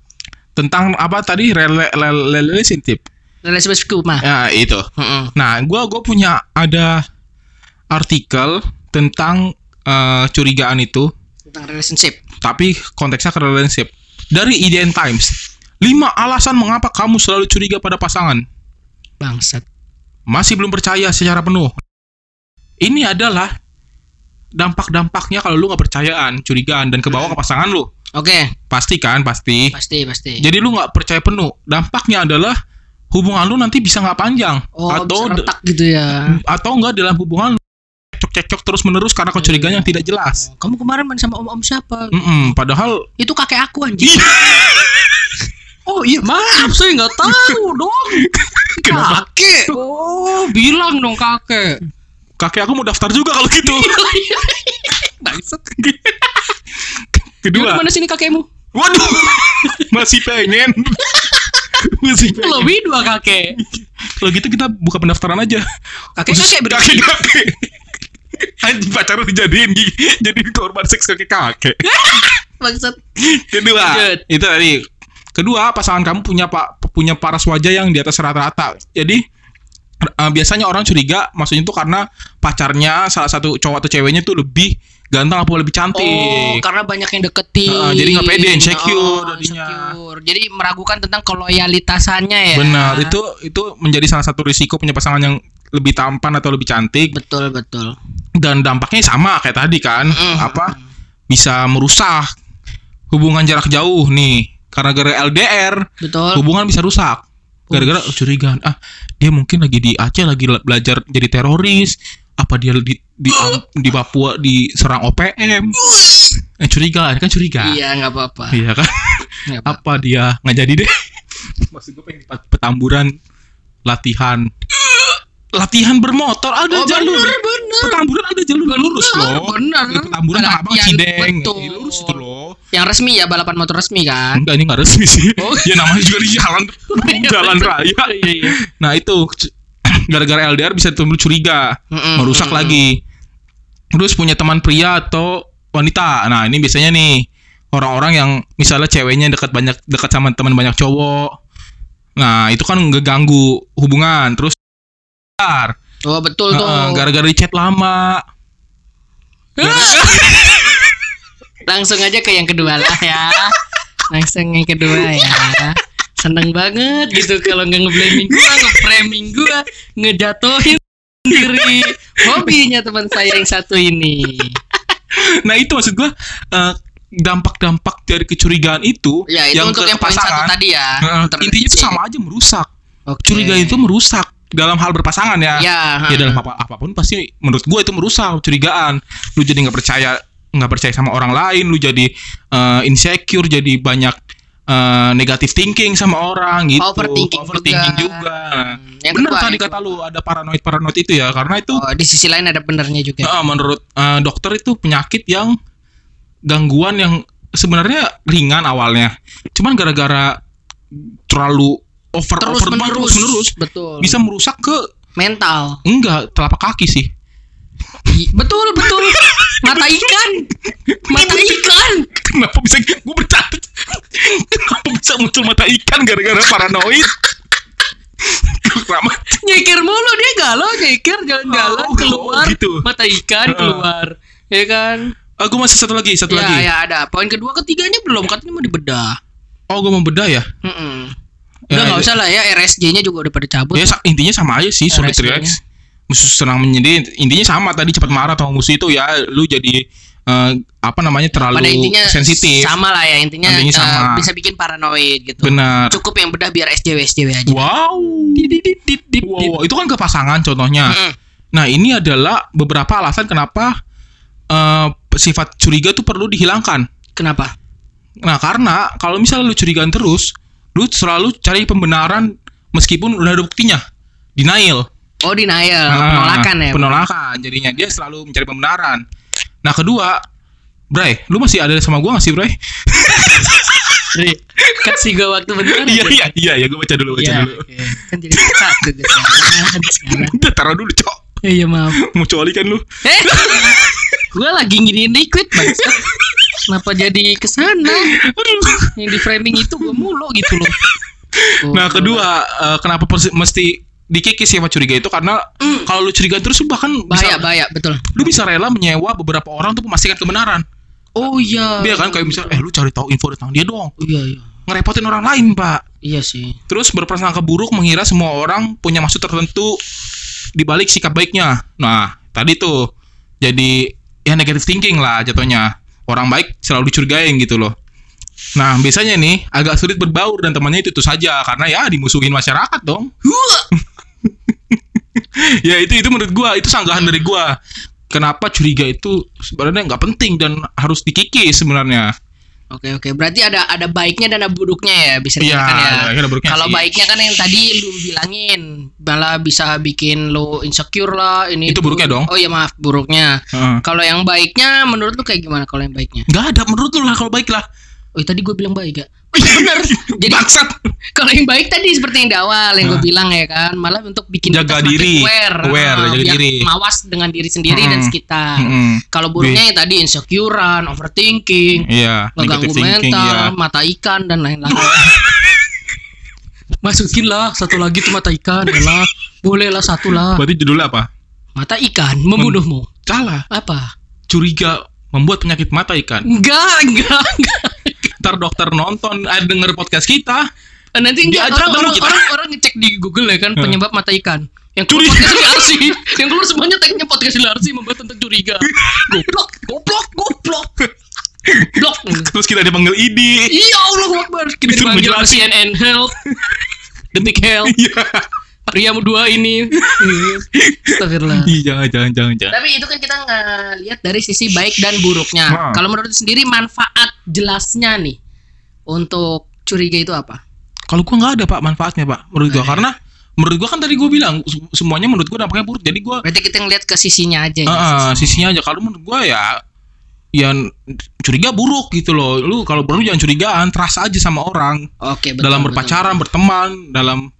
[SPEAKER 2] Tentang apa tadi rela- rela- relationship?
[SPEAKER 1] Relationship mah.
[SPEAKER 2] Ya, itu. Nah, gua gua punya ada artikel tentang eh, curigaan itu,
[SPEAKER 1] Tentang relationship.
[SPEAKER 2] tapi konteksnya ke relationship. Dari IDN Times. 5 alasan mengapa kamu selalu curiga pada pasangan.
[SPEAKER 1] Bangsat.
[SPEAKER 2] Masih belum percaya secara penuh. Ini adalah dampak-dampaknya kalau lu nggak percayaan, curigaan dan kebawa ke pasangan lu.
[SPEAKER 1] Oke,
[SPEAKER 2] Pasti kan, pasti.
[SPEAKER 1] pasti pasti.
[SPEAKER 2] Jadi lu nggak percaya penuh. Dampaknya adalah hubungan lu nanti bisa nggak panjang
[SPEAKER 1] oh,
[SPEAKER 2] atau
[SPEAKER 1] bisa retak gitu ya.
[SPEAKER 2] atau enggak dalam hubungan lu cekcok-cekcok terus menerus karena kecurigaan yang tidak jelas.
[SPEAKER 1] Kamu kemarin main sama om-om siapa?
[SPEAKER 2] Mm-mm, padahal
[SPEAKER 1] Itu kakek aku anjing. oh iya maaf saya nggak tahu dong.
[SPEAKER 2] Kenapa?
[SPEAKER 1] Kakek. Oh bilang dong kakek.
[SPEAKER 2] kakek aku mau daftar juga kalau gitu.
[SPEAKER 1] Bangsat.
[SPEAKER 2] Kedua.
[SPEAKER 1] Yaudah, mana sini kakekmu?
[SPEAKER 2] Waduh. Masih pengen. Masih pengen.
[SPEAKER 1] Lebih dua kakek.
[SPEAKER 2] Kalau gitu kita buka pendaftaran aja.
[SPEAKER 1] Kakek kakek berarti.
[SPEAKER 2] kakek kakek. Anjing pacaran dijadiin jadi korban seks kakek kakek.
[SPEAKER 1] Bangsat.
[SPEAKER 2] Kedua,
[SPEAKER 1] Lanjut.
[SPEAKER 2] itu tadi. Kedua, pasangan kamu punya pak punya paras wajah yang di atas rata-rata. Jadi eh, biasanya orang curiga, maksudnya itu karena pacarnya salah satu cowok atau ceweknya tuh lebih ganteng apa lebih cantik.
[SPEAKER 1] Oh, karena banyak yang deketin.
[SPEAKER 2] Heeh, jadi nggak pede, insecure
[SPEAKER 1] Oh, insecure. Jadi meragukan tentang keloyalitasannya ya.
[SPEAKER 2] Benar, itu itu menjadi salah satu risiko punya pasangan yang lebih tampan atau lebih cantik
[SPEAKER 1] betul betul.
[SPEAKER 2] dan dampaknya sama kayak tadi kan,
[SPEAKER 1] Mm.
[SPEAKER 2] apa bisa merusak hubungan jarak jauh nih. Karena gara LDR
[SPEAKER 1] Betul.
[SPEAKER 2] hubungan bisa rusak. Gara-gara curigaan ah dia mungkin lagi di Aceh lagi la- belajar jadi teroris. Apa dia di di, di Papua diserang OPM eh curiga kan curiga
[SPEAKER 1] Iya nggak apa-apa.
[SPEAKER 2] iya kan?
[SPEAKER 1] Nggak apa-apa.
[SPEAKER 2] apa dia? Nggak jadi deh. Maksud gue pengen petamburan latihan latihan bermotor ada
[SPEAKER 1] Oh,
[SPEAKER 2] jalur
[SPEAKER 1] bener, bener.
[SPEAKER 2] petamburan ada jalur lurus
[SPEAKER 1] Bener,
[SPEAKER 2] loh
[SPEAKER 1] bener.
[SPEAKER 2] Di petamburan
[SPEAKER 1] Ada
[SPEAKER 2] abang
[SPEAKER 1] latihan,
[SPEAKER 2] Cideng
[SPEAKER 1] betul.
[SPEAKER 2] Iya, lurus itu loh
[SPEAKER 1] Yang resmi ya balapan motor resmi kan.
[SPEAKER 2] enggak ini nggak resmi sih
[SPEAKER 1] Oh.
[SPEAKER 2] ya namanya juga di jalan jalan raya
[SPEAKER 1] Iya iya.
[SPEAKER 2] Nah itu gara-gara LDR bisa timbul curiga,
[SPEAKER 1] Mm-mm,
[SPEAKER 2] merusak
[SPEAKER 1] mm-mm.
[SPEAKER 2] lagi. Terus punya teman pria atau wanita. Nah ini biasanya nih orang-orang yang misalnya ceweknya dekat banyak dekat sama teman banyak cowok. Nah itu kan ngeganggu hubungan. Terus
[SPEAKER 1] Oh betul tuh.
[SPEAKER 2] Gara-gara di chat lama.
[SPEAKER 1] Langsung aja ke yang kedua lah ya. Langsung yang kedua ya. Seneng banget gitu kalau nggak ngeblaming gua, nge-framing gua, ngejatuhin sendiri hobinya teman saya yang satu ini.
[SPEAKER 2] Nah itu maksud gua eh, dampak-dampak dari kecurigaan itu
[SPEAKER 1] Ya itu untuk
[SPEAKER 2] ke
[SPEAKER 1] yang poin satu
[SPEAKER 2] pasangan,
[SPEAKER 1] tadi ya. Ter-
[SPEAKER 2] intinya itu sama aja merusak.
[SPEAKER 1] Oke.
[SPEAKER 2] Curiga itu merusak dalam hal berpasangan ya.
[SPEAKER 1] Ya.
[SPEAKER 2] ya
[SPEAKER 1] hmm.
[SPEAKER 2] dalam apa apa pun pasti menurut gue itu merusak curigaan lu jadi nggak percaya nggak percaya sama orang lain lu jadi eh, insecure jadi banyak eh, negative thinking sama orang gitu
[SPEAKER 1] Overthinking
[SPEAKER 2] Overthinking
[SPEAKER 1] juga.
[SPEAKER 2] juga,
[SPEAKER 1] Hmm, yang
[SPEAKER 2] benar
[SPEAKER 1] kedua
[SPEAKER 2] tadi kata lu ada paranoid paranoid itu ya karena itu
[SPEAKER 1] Oh, di sisi lain ada benernya juga.
[SPEAKER 2] eh, menurut eh, dokter itu penyakit yang gangguan yang sebenarnya ringan awalnya cuman gara-gara terlalu over
[SPEAKER 1] terus
[SPEAKER 2] over
[SPEAKER 1] menerus,
[SPEAKER 2] menerus
[SPEAKER 1] betul
[SPEAKER 2] bisa merusak ke
[SPEAKER 1] mental
[SPEAKER 2] enggak telapak kaki sih
[SPEAKER 1] betul betul mata ikan mata ikan
[SPEAKER 2] Kenapa bisa gue bercanda? Kenapa bisa muncul mata ikan gara-gara paranoid? Kenapa?
[SPEAKER 1] nyekir mulu dia galau nyekir jalan-jalan
[SPEAKER 2] Oh,
[SPEAKER 1] keluar
[SPEAKER 2] gitu.
[SPEAKER 1] mata ikan keluar ya kan
[SPEAKER 2] Aku masih satu lagi, satu
[SPEAKER 1] ya
[SPEAKER 2] lagi.
[SPEAKER 1] ya ada poin kedua ketiganya belum katanya mau dibedah
[SPEAKER 2] Oh, gue mau bedah ya.
[SPEAKER 1] Mm-mm.
[SPEAKER 2] Ya,
[SPEAKER 1] udah nggak
[SPEAKER 2] itu-
[SPEAKER 1] usah lah ya RSJ-nya juga udah pada cabut
[SPEAKER 2] Ya intinya sama aja sih, sulit relax. Musuh senang menyedih. Intinya sama tadi cepat marah atau musuh itu ya, lu jadi eh, apa namanya terlalu
[SPEAKER 1] pada intinya
[SPEAKER 2] sensitif.
[SPEAKER 1] sama lah ya intinya,
[SPEAKER 2] Intinya
[SPEAKER 1] eh,
[SPEAKER 2] sama.
[SPEAKER 1] bisa bikin paranoid gitu
[SPEAKER 2] Benar.
[SPEAKER 1] cukup yang bedah biar SJW SJW aja
[SPEAKER 2] Wow. Wow, itu kan ke pasangan contohnya.
[SPEAKER 1] Mm-mm.
[SPEAKER 2] Nah, ini adalah beberapa alasan kenapa eh, sifat curiga tuh perlu dihilangkan.
[SPEAKER 1] kenapa
[SPEAKER 2] Nah, karena kalau misalnya lu curigaan terus, lu selalu cari pembenaran meskipun udah ada buktinya. Denial.
[SPEAKER 1] oh denial
[SPEAKER 2] Ah,
[SPEAKER 1] penolakan ya
[SPEAKER 2] Penolakan. Jadinya dia selalu mencari pembenaran. Nah, kedua, Bray, lu masih ada sama gua gak sih, Bray?
[SPEAKER 1] Kasih gue waktu bentar
[SPEAKER 2] iya, iya, iya, ya gua baca dulu, baca
[SPEAKER 1] Iya,
[SPEAKER 2] dulu.
[SPEAKER 1] oke. kan jadi gue sekarang sekarang.
[SPEAKER 2] Udah taruh dulu, Cok.
[SPEAKER 1] Iya maaf
[SPEAKER 2] Mau coli kan lu?
[SPEAKER 1] eh gue lagi ngiriin liquid bang kenapa jadi ke sana? Yang di framing itu gue mulu gitu loh. Oh,
[SPEAKER 2] Nah, kedua, eh, kenapa mesti dikikis sifat curiga itu? Karena kalau lu curiga terus lu bahkan
[SPEAKER 1] bahaya
[SPEAKER 2] bisa
[SPEAKER 1] bahaya betul.
[SPEAKER 2] lu bisa rela menyewa beberapa orang untuk memastikan kebenaran.
[SPEAKER 1] oh iya.
[SPEAKER 2] Dia kan kayak misalnya eh lu cari tahu info tentang dia dong.
[SPEAKER 1] oh, iya iya.
[SPEAKER 2] Ngerepotin orang lain, Pak.
[SPEAKER 1] iya sih.
[SPEAKER 2] Terus berprasangka buruk mengira semua orang punya maksud tertentu di balik sikap baiknya. Nah, tadi tuh jadi ya negative thinking lah jatuhnya. Orang baik selalu dicurigain gitu loh. Nah, biasanya nih agak sulit berbaur dan temannya itu itu saja karena ya dimusuhin masyarakat dong. ya itu itu menurut gua itu sanggahan dari gua. Kenapa curiga itu sebenarnya nggak penting dan harus dikikis sebenarnya.
[SPEAKER 1] Oke oke, berarti ada ada baiknya dan ada buruknya ya bisa
[SPEAKER 2] Iya,
[SPEAKER 1] dikatakan ya.
[SPEAKER 2] buruknya
[SPEAKER 1] Kalau baiknya kan yang tadi lu bilangin, malah bisa bikin lu insecure lah ini.
[SPEAKER 2] Itu buruknya dong.
[SPEAKER 1] Oh iya maaf, buruknya.
[SPEAKER 2] Heeh.
[SPEAKER 1] Kalau yang baiknya menurut lu kayak gimana kalau yang baiknya?
[SPEAKER 2] Nggak ada menurut lu lah kalau baik lah.
[SPEAKER 1] Oh tadi gue bilang baik gak? Oh iya bener. Jadi
[SPEAKER 2] Bangsat.
[SPEAKER 1] kalau yang baik tadi seperti yang di awal yang gue
[SPEAKER 2] Nah.
[SPEAKER 1] bilang ya kan, malah untuk bikin
[SPEAKER 2] Jaga
[SPEAKER 1] kita
[SPEAKER 2] diri.
[SPEAKER 1] aware,
[SPEAKER 2] Aware,
[SPEAKER 1] Ah,
[SPEAKER 2] jaga diri.
[SPEAKER 1] mawas dengan diri sendiri dan
[SPEAKER 2] Mm-mm.
[SPEAKER 1] sekitar.
[SPEAKER 2] Mm-mm.
[SPEAKER 1] Kalau buruknya yang tadi insecurean, overthinking,
[SPEAKER 2] Iya,
[SPEAKER 1] ngeganggu mental,
[SPEAKER 2] ya.
[SPEAKER 1] mata ikan dan lain-lain. Masukin lah satu lagi tuh mata ikan ya lah. Boleh lah satu lah.
[SPEAKER 2] Berarti judulnya apa?
[SPEAKER 1] Mata ikan membunuhmu.
[SPEAKER 2] Salah.
[SPEAKER 1] Apa?
[SPEAKER 2] Curiga membuat penyakit mata ikan.
[SPEAKER 1] Enggak, enggak, enggak.
[SPEAKER 2] Ntar dokter nonton, ada denger podcast kita.
[SPEAKER 1] Nanti enggak orang
[SPEAKER 2] dulu
[SPEAKER 1] orang,
[SPEAKER 2] kita.
[SPEAKER 1] orang orang ngecek di Google ya kan penyebab mata ikan. Yang keluar podcast Larsi, yang keluar semuanya tagnya podcast Larsi membahas tentang curiga. Goblok, goblok, goblok. Blok.
[SPEAKER 2] Terus kita dipanggil ID.
[SPEAKER 1] Iya Allah Akbar. Kita dipanggil. CNN Health. Detik Health.
[SPEAKER 2] Iya.
[SPEAKER 1] Pria dua ini. Astagfirullah.
[SPEAKER 2] Iya, jangan, jangan, jangan, jangan.
[SPEAKER 1] Tapi itu kan kita ngelihat dari sisi baik dan buruknya.
[SPEAKER 2] Hmm.
[SPEAKER 1] Kalau menurut sendiri manfaat jelasnya nih untuk curiga itu apa?
[SPEAKER 2] Kalau gua nggak ada pak manfaatnya pak, menurut gua
[SPEAKER 1] Nah,
[SPEAKER 2] karena menurut gua kan tadi gua bilang se- semuanya menurut gua dampaknya buruk. Jadi gua
[SPEAKER 1] Berarti kita ngelihat ke sisinya aja ya.
[SPEAKER 2] ah, ah, sisinya aja. Kalau menurut gua ya yang curiga buruk gitu loh. Lu kalau perlu jangan curigaan, trust aja sama orang.
[SPEAKER 1] Oke, betul.
[SPEAKER 2] dalam
[SPEAKER 1] betul,
[SPEAKER 2] berpacaran, berteman, dalam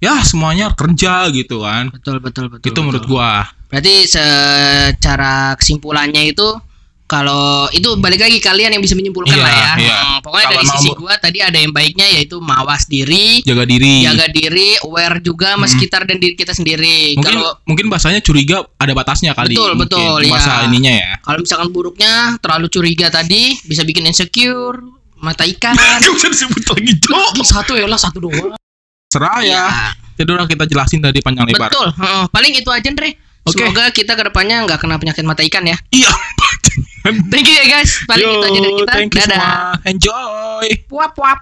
[SPEAKER 2] ya semuanya kerja gitu kan.
[SPEAKER 1] Betul, betul, betul.
[SPEAKER 2] itu
[SPEAKER 1] betul.
[SPEAKER 2] menurut gua.
[SPEAKER 1] Berarti secara kesimpulannya itu kalau itu balik lagi kalian yang bisa menyimpulkan
[SPEAKER 2] Iya,
[SPEAKER 1] lah ya.
[SPEAKER 2] iya.
[SPEAKER 1] Hmm, pokoknya
[SPEAKER 2] Kalau
[SPEAKER 1] dari sisi gua tadi ada yang baiknya yaitu mawas diri,
[SPEAKER 2] Jaga diri.
[SPEAKER 1] jaga diri, aware juga sama
[SPEAKER 2] Mm.
[SPEAKER 1] sekitar dan diri kita sendiri.
[SPEAKER 2] mungkin
[SPEAKER 1] Kalau
[SPEAKER 2] mungkin bahasanya curiga ada batasnya kali.
[SPEAKER 1] Betul,
[SPEAKER 2] mungkin.
[SPEAKER 1] betul,
[SPEAKER 2] Bahasa
[SPEAKER 1] ya.
[SPEAKER 2] ininya ya.
[SPEAKER 1] kalau misalkan buruknya terlalu curiga tadi bisa bikin insecure, mata ikan.
[SPEAKER 2] Gak usah disebut lagi, Cok.
[SPEAKER 1] satu ya lah satu doang.
[SPEAKER 2] Serah ya.
[SPEAKER 1] Iya.
[SPEAKER 2] Jadi udah kita jelasin dari panjang lebar.
[SPEAKER 1] Betul. Uh, Paling itu aja, Andre.
[SPEAKER 2] Okay.
[SPEAKER 1] Semoga kita ke depannya nggak kena penyakit mata ikan ya.
[SPEAKER 2] Iya.
[SPEAKER 1] thank you ya guys. Paling
[SPEAKER 2] Yo,
[SPEAKER 1] itu aja dari kita.
[SPEAKER 2] Thank you
[SPEAKER 1] Dadah.
[SPEAKER 2] Semua. Enjoy.
[SPEAKER 1] Puap puap.